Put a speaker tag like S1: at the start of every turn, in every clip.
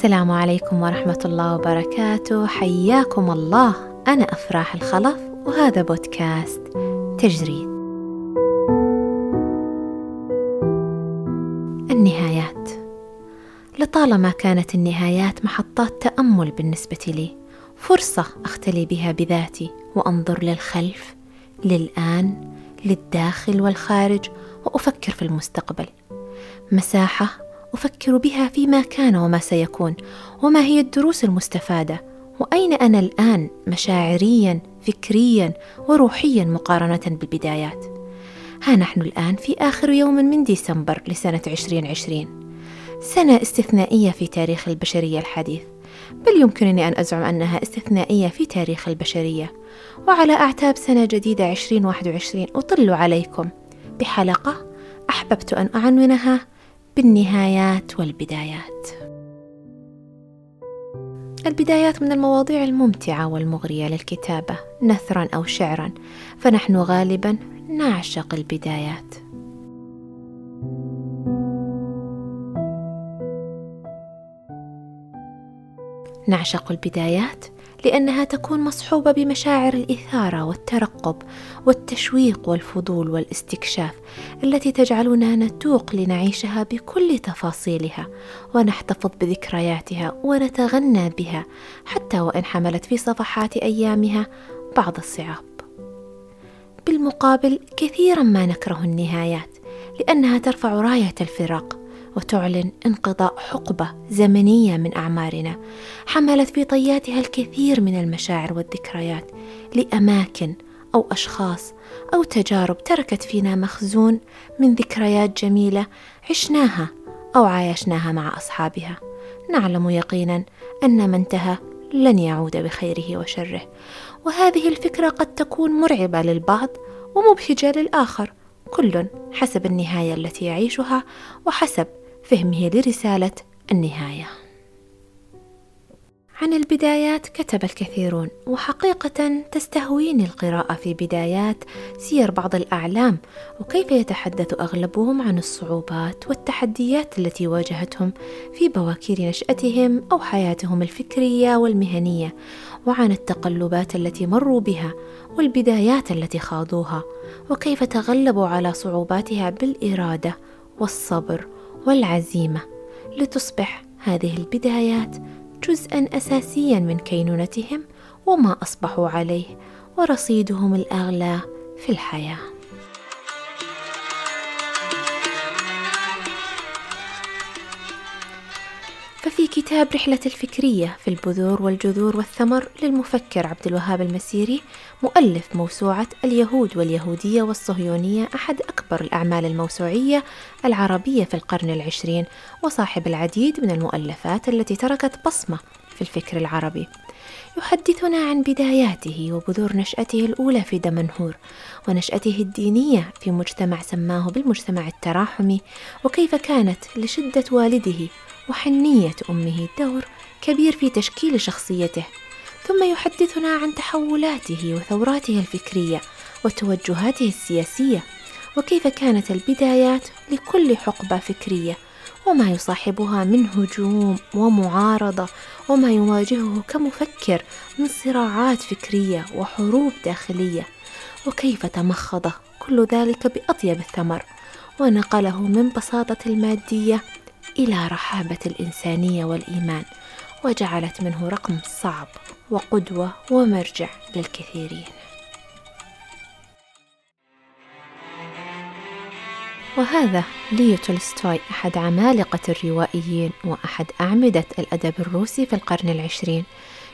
S1: السلام عليكم ورحمة الله وبركاته. حياكم الله. أنا أفراح الخلف وهذا بودكاست تجريد النهايات. لطالما كانت النهايات محطات تأمل بالنسبة لي فرصة أختلي بها بذاتي وأنظر للخلف للآن للداخل والخارج وأفكر في المستقبل. مساحة أفكر بها فيما كان وما سيكون وما هي الدروس المستفادة؟ وأين أنا الآن مشاعريا فكريا وروحيا مقارنة بالبدايات؟ ها نحن الآن في آخر يوم من ديسمبر لسنة 2020 سنة استثنائية في تاريخ البشرية الحديث. بل يمكنني أن أزعم أنها استثنائية في تاريخ البشرية. وعلى أعتاب سنة جديدة 2021 أطل عليكم. بحلقة أحببت أن أعنونها بالنهايات والبدايات. البدايات من المواضيع الممتعة والمغرية للكتابة نثرا أو شعرا فنحن غالبا نعشق البدايات. نعشق البدايات لأنها تكون مصحوبة بمشاعر الإثارة والترقب والتشويق والفضول والاستكشاف التي تجعلنا نتوق لنعيشها بكل تفاصيلها ونحتفظ بذكرياتها ونتغنى بها حتى وإن حملت في صفحات أيامها بعض الصعاب. بالمقابل كثيرا ما نكره النهايات لأنها ترفع راية الفراق وتعلن انقضاء حقبة زمنية من أعمارنا. حملت في طياتها الكثير من المشاعر والذكريات لأماكن أو أشخاص أو تجارب تركت فينا مخزون من ذكريات جميلة عشناها أو عايشناها مع أصحابها. نعلم يقينا أن ما انتهى لن يعود بخيره وشره. وهذه الفكرة قد تكون مرعبة للبعض ومبهجة للآخر. كل حسب النهاية التي يعيشها وحسب فهمه لرسالة النهاية. عن البدايات كتب الكثيرون وحقيقة تستهويني القراءة في بدايات سير بعض الأعلام وكيف يتحدث أغلبهم عن الصعوبات والتحديات التي واجهتهم في بواكير نشأتهم أو حياتهم الفكرية والمهنية وعن التقلبات التي مروا بها والبدايات التي خاضوها وكيف تغلبوا على صعوباتها بالإرادة والصبر والعزيمة لتصبح هذه البدايات جزءا اساسيا من كينونتهم وما أصبحوا عليه ورصيدهم الأغلى في الحياة. ففي كتاب رحلة الفكرية في البذور والجذور والثمر للمفكر عبد الوهاب المسيري مؤلف موسوعة اليهود واليهودية والصهيونية أحد أكبر الأعمال الموسوعية العربية في القرن العشرين وصاحب العديد من المؤلفات التي تركت بصمة في الفكر العربي. يحدثنا عن بداياته وبذور نشأته الأولى في دمنهور ونشأته الدينية في مجتمع سماه بالمجتمع التراحمي وكيف كانت لشدة والده وحنية أمه دور كبير في تشكيل شخصيته ثم يحدثنا عن تحولاته وثوراته الفكرية وتوجهاته السياسية وكيف كانت البدايات لكل حقبة فكرية وما يصاحبها من هجوم ومعارضة وما يواجهه كمفكر من صراعات فكرية وحروب داخلية وكيف تمخض كل ذلك بأطيب الثمر ونقله من بساطة المادية إلى رحابة الإنسانية والإيمان وجعلت منه رقم صعب وقدوة ومرجع للكثيرين. وهذا ليو تولستوي أحد عمالقة الروائيين وأحد أعمدة الأدب الروسي في القرن العشرين.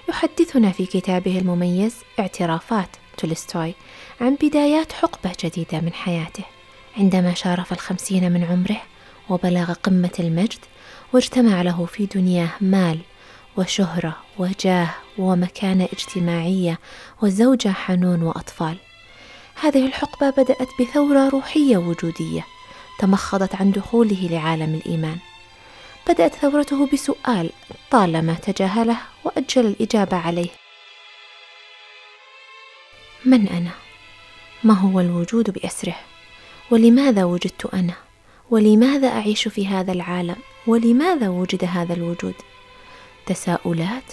S1: يحدثنا في كتابه المميز اعترافات تولستوي عن بدايات حقبة جديدة من حياته. عندما شارف الخمسين من عمره وبلغ قمة المجد واجتمع له في دنياه مال وشهرة وجاه ومكانة اجتماعية وزوجة حنون وأطفال هذه الحقبة بدأت بثورة روحية وجودية تمخضت عن دخوله لعالم الإيمان بدأت ثورته بسؤال طالما تجاهله وأجل الإجابة عليه من أنا؟ ما هو الوجود بأسره؟ ولماذا وجدت أنا؟ ولماذا أعيش في هذا العالم؟ ولماذا وجد هذا الوجود؟ تساؤلات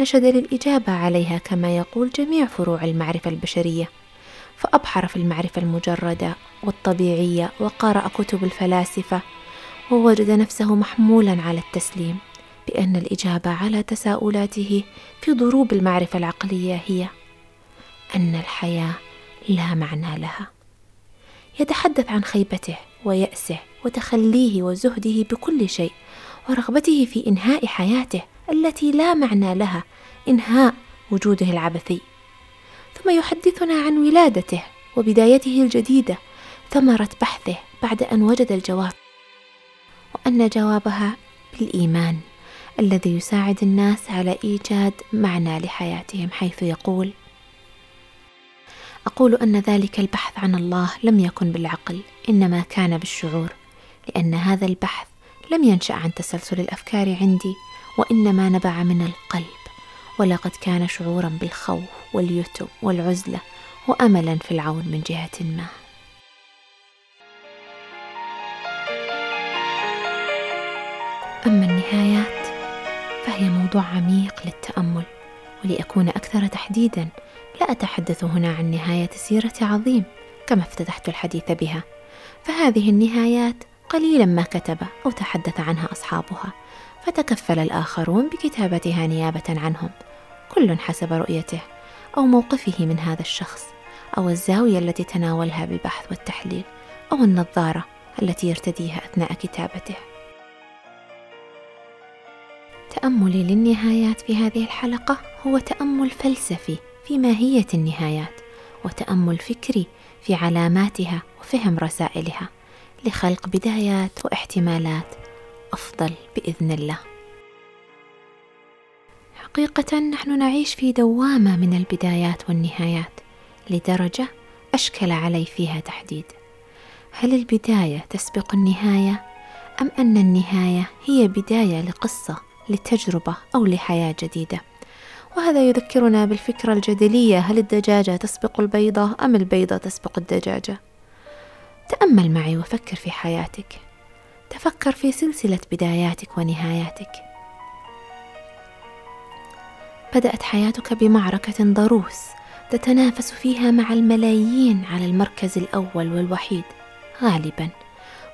S1: نشد للإجابة عليها كما يقول جميع فروع المعرفة البشرية فأبحر في المعرفة المجردة والطبيعية وقرأ كتب الفلاسفة ووجد نفسه محمولا على التسليم بأن الإجابة على تساؤلاته في ضروب المعرفة العقلية هي أن الحياة لا معنى لها يتحدث عن خيبته ويأسه وتخليه وزهده بكل شيء ورغبته في إنهاء حياته التي لا معنى لها إنهاء وجوده العبثي. ثم يحدثنا عن ولادته وبدايته الجديدة ثمرة بحثه بعد أن وجد الجواب وأن جوابها بالإيمان الذي يساعد الناس على إيجاد معنى لحياتهم حيث يقول أقول أن ذلك البحث عن الله لم يكن بالعقل إنما كان بالشعور. لأن هذا البحث لم ينشأ عن تسلسل الأفكار عندي وإنما نبع من القلب. ولقد كان شعورا بالخوف واليتم والعزلة وأملا في العون من جهة ما. أما النهايات فهي موضوع عميق للتأمل ولأكون أكثر تحديدا لا أتحدث هنا عن نهاية سيرة عظيم كما افتتحت الحديث بها. فهذه النهايات قليلا ما كتب أو تحدث عنها أصحابها فتكفل الآخرون بكتابتها نيابة عنهم. كل حسب رؤيته أو موقفه من هذا الشخص أو الزاوية التي تناولها بالبحث والتحليل أو النظارة التي يرتديها أثناء كتابته. تأملي للنهايات في هذه الحلقة هو تأمل فلسفي في ماهية النهايات وتأمل فكري في علاماتها وفهم رسائلها. لخلق بدايات واحتمالات أفضل بإذن الله. حقيقة نحن نعيش في دوامة من البدايات والنهايات لدرجة أشكل علي فيها تحديد. هل البداية تسبق النهاية أم أن النهاية هي بداية لقصة لتجربة أو لحياة جديدة؟ وهذا يذكرنا بالفكرة الجدلية هل الدجاجة تسبق البيضة أم البيضة تسبق الدجاجة؟ تأمل معي وفكر في حياتك. تفكر في سلسلة بداياتك ونهاياتك. بدأت حياتك بمعركة ضروس تتنافس فيها مع الملايين على المركز الأول والوحيد. غالبا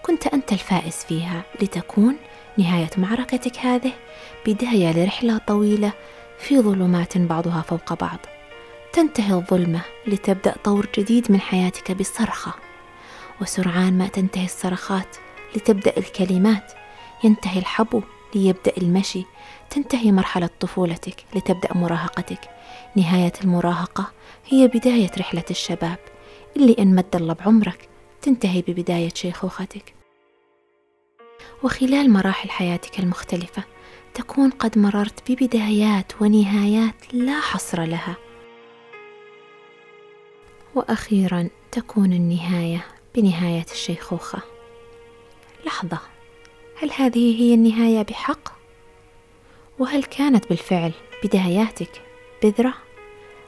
S1: كنت أنت الفائز فيها لتكون نهاية معركتك هذه بداية لرحلة طويلة في ظلمات بعضها فوق بعض. تنتهي الظلمة لتبدأ طور جديد من حياتك بصرخة. وسرعان ما تنتهي الصرخات لتبدأ الكلمات. ينتهي الحبو ليبدأ المشي. تنتهي مرحلة طفولتك لتبدأ مراهقتك. نهاية المراهقة هي بداية رحلة الشباب. اللي إن مد الله بعمرك تنتهي ببداية شيخوختك. وخلال مراحل حياتك المختلفة تكون قد مررت ببدايات ونهايات لا حصر لها. وأخيرا تكون النهاية بنهاية الشيخوخة. لحظة هل هذه هي النهاية بحق؟ وهل كانت بالفعل بداياتك بذرة؟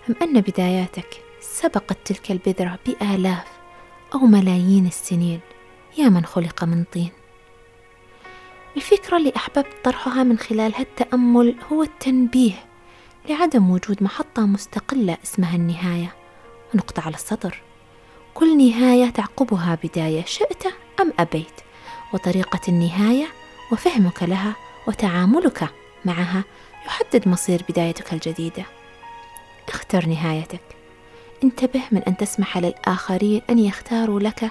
S1: أم أن بداياتك سبقت تلك البذرة بآلاف أو ملايين السنين يا من خلق من طين؟ الفكرة اللي أحببت طرحها من خلال هالتأمل هو التنبيه لعدم وجود محطة مستقلة اسمها النهاية ونقطة على السطر. كل نهاية تعقبها بداية شئت أم أبيت. وطريقة النهاية وفهمك لها وتعاملك معها يحدد مصير بدايتك الجديدة. اختر نهايتك. انتبه من أن تسمح للآخرين أن يختاروا لك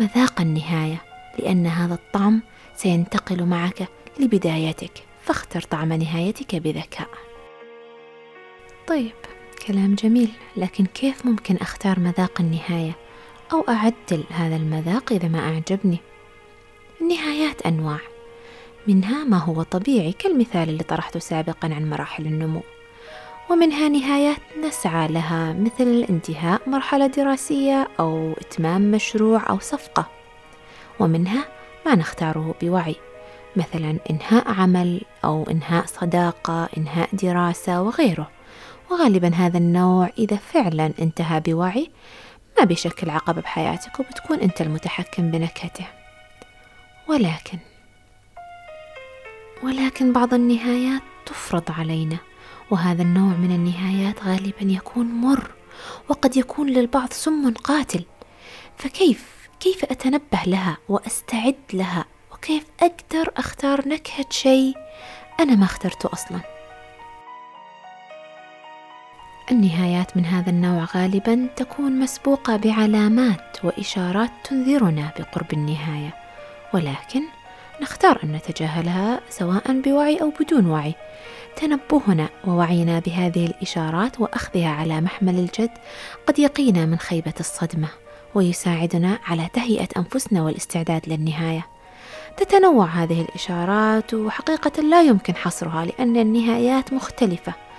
S1: مذاق النهاية لأن هذا الطعم سينتقل معك لبدايتك. فاختر طعم نهايتك بذكاء. طيب كلام جميل لكن كيف ممكن أختار مذاق النهاية؟ أو أعدل هذا المذاق إذا ما أعجبني. النهايات أنواع. منها ما هو طبيعي كالمثال اللي طرحته سابقا عن مراحل النمو. ومنها نهايات نسعى لها مثل انتهاء مرحلة دراسية أو إتمام مشروع أو صفقة. ومنها ما نختاره بوعي مثلا إنهاء عمل أو إنهاء صداقة إنهاء دراسة وغيره. وغالبا هذا النوع إذا فعلا انتهى بوعي ما بيشكل عقبه بحياتك وبتكون أنت المتحكم بنكهته. ولكن ولكن بعض النهايات تفرض علينا وهذا النوع من النهايات غالبا يكون مر وقد يكون للبعض سم قاتل. فكيف كيف أتنبه لها وأستعد لها؟ وكيف أقدر أختار نكهة شيء أنا ما اخترته أصلا؟ النهايات من هذا النوع غالبا تكون مسبوقة بعلامات وإشارات تنذرنا بقرب النهاية. ولكن نختار أن نتجاهلها سواء بوعي أو بدون وعي. تنبهنا ووعينا بهذه الإشارات وأخذها على محمل الجد قد يقينا من خيبة الصدمة ويساعدنا على تهيئة أنفسنا والاستعداد للنهاية. تتنوع هذه الإشارات وحقيقة لا يمكن حصرها لأن النهايات مختلفة.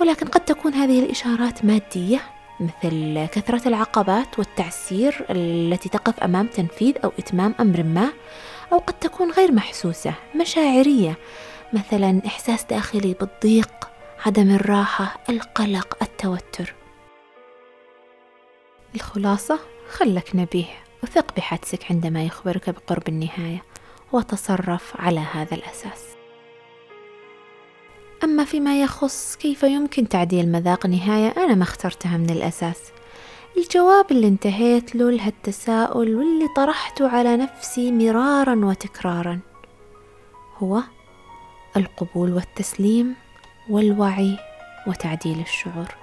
S1: ولكن قد تكون هذه الإشارات مادية مثل كثرة العقبات والتعسير التي تقف أمام تنفيذ أو إتمام أمر ما أو قد تكون غير محسوسة مشاعرية مثلا إحساس داخلي بالضيق عدم الراحة القلق التوتر. الخلاصة خلك نبيه وثق بحدسك عندما يخبرك بقرب النهاية وتصرف على هذا الأساس. أما فيما يخص كيف يمكن تعديل مذاق نهاية أنا ما اخترتها من الأساس. الجواب اللي انتهيت له لهالتساؤل واللي طرحته على نفسي مرارا وتكرارا. هو القبول والتسليم والوعي وتعديل الشعور.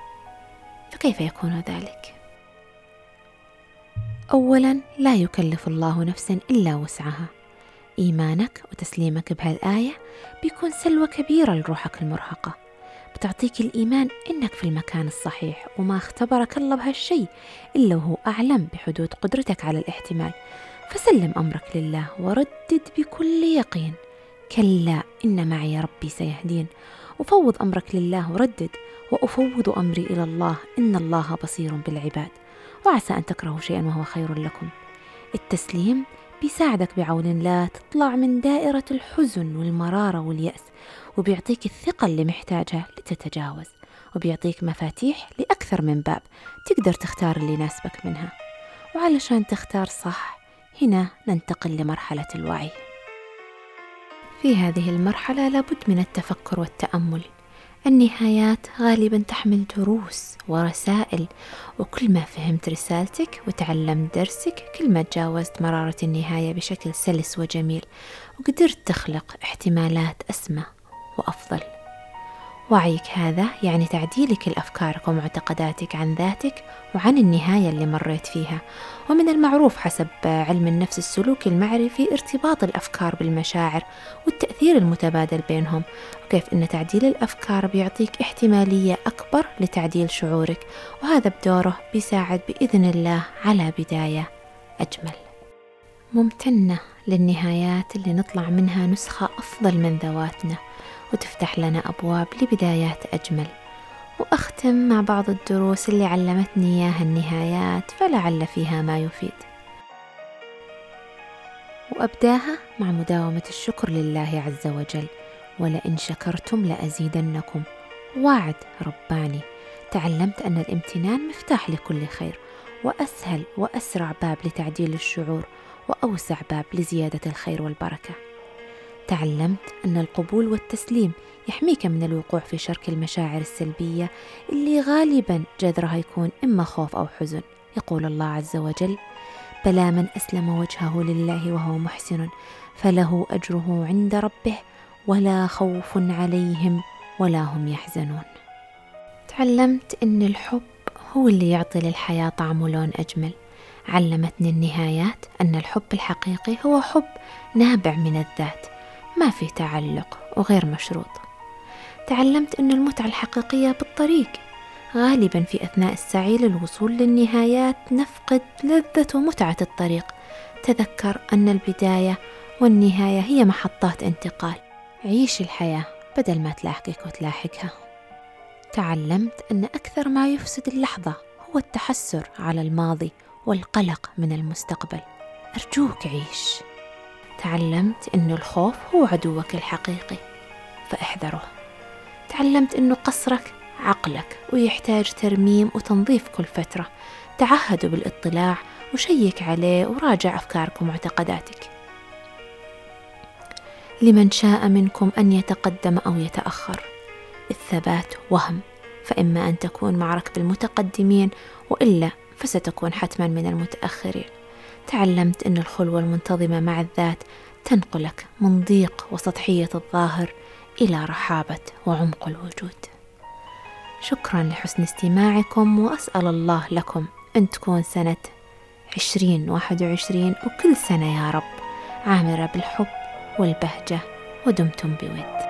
S1: فكيف يكون ذلك؟ اولا لا يكلف الله نفسا إلا وسعها. إيمانك وتسليمك بهالآية بيكون سلوى كبيره لروحك المرهقة. بتعطيك الإيمان إنك في المكان الصحيح وما اختبرك الله بهالشي إلا وهو أعلم بحدود قدرتك على الاحتمال. فسلم أمرك لله وردد بكل يقين كلا إن معي ربي سيهدين. وفوض أمرك لله وردد وأفوض أمري إلى الله إن الله بصير بالعباد. وعسى أن تكرهوا شيئا وهو خير لكم. التسليم بيساعدك بعون الله تطلع من دائرة الحزن والمرارة واليأس وبيعطيك الثقة اللي محتاجها لتتجاوز وبيعطيك مفاتيح لأكثر من باب تقدر تختار اللي يناسبك منها. وعلشان تختار صح هنا ننتقل لمرحلة الوعي. في هذه المرحلة لابد من التفكر والتأمل. النهايات غالبا تحمل دروس ورسائل وكل ما فهمت رسالتك وتعلمت درسك كل ما تجاوزت مرارة النهاية بشكل سلس وجميل وقدرت تخلق احتمالات أسمى وأفضل. وعيك هذا يعني تعديلك لأفكارك ومعتقداتك عن ذاتك وعن النهاية اللي مريت فيها. ومن المعروف حسب علم النفس السلوكي المعرفي ارتباط الأفكار بالمشاعر والتأثير المتبادل بينهم. وكيف أن تعديل الأفكار بيعطيك احتمالية أكبر لتعديل شعورك. وهذا بدوره بيساعد بإذن الله على بداية أجمل. ممتنة للنهايات اللي نطلع منها نسخة أفضل من ذواتنا وتفتح لنا أبواب لبدايات أجمل. وأختم مع بعض الدروس اللي علمتني إياها النهايات فلعل فيها ما يفيد. وأبداها مع مداومة الشكر لله عز وجل. ولئن شكرتم لأزيدنكم. وعد رباني تعلمت أن الامتنان مفتاح لكل خير وأسهل وأسرع باب لتعديل الشعور. وأوسع باب لزيادة الخير والبركة. تعلمت أن القبول والتسليم يحميك من الوقوع في شرك المشاعر السلبية اللي غالبا جذرها يكون إما خوف أو حزن. يقول الله عز وجل بلى من أسلم وجهه لله وهو محسن فله أجره عند ربه ولا خوف عليهم ولا هم يحزنون. تعلمت أن الحب هو اللي يعطي للحياة طعم ولون أجمل. علمتني النهايات أن الحب الحقيقي هو حب نابع من الذات ما في تعلق وغير مشروط. تعلمت أن المتعة الحقيقية بالطريق غالبا في أثناء السعي للوصول للنهايات نفقد لذة ومتعة الطريق. تذكر أن البداية والنهاية هي محطات انتقال. عيش الحياة بدل ما تلاحقك وتلاحقها. تعلمت أن أكثر ما يفسد اللحظة هو التحسر على الماضي والقلق من المستقبل. أرجوك عيش. تعلمت أن الخوف هو عدوك الحقيقي فاحذره. تعلمت أنه قصرك عقلك ويحتاج ترميم وتنظيف كل فترة. تعهدوا بالاطلاع وشيك عليه وراجع أفكارك ومعتقداتك. لمن شاء منكم أن يتقدم أو يتأخر. الثبات وهم فإما أن تكون مع ركب المتقدمين وإلا فستكون حتما من المتأخرين. تعلمت أن الخلوة المنتظمة مع الذات تنقلك من ضيق وسطحية الظاهر إلى رحابة وعمق الوجود. شكرا لحسن استماعكم وأسأل الله لكم أن تكون سنة عشرين واحد وعشرين وكل سنة يا رب عامرة بالحب والبهجة ودمتم بود.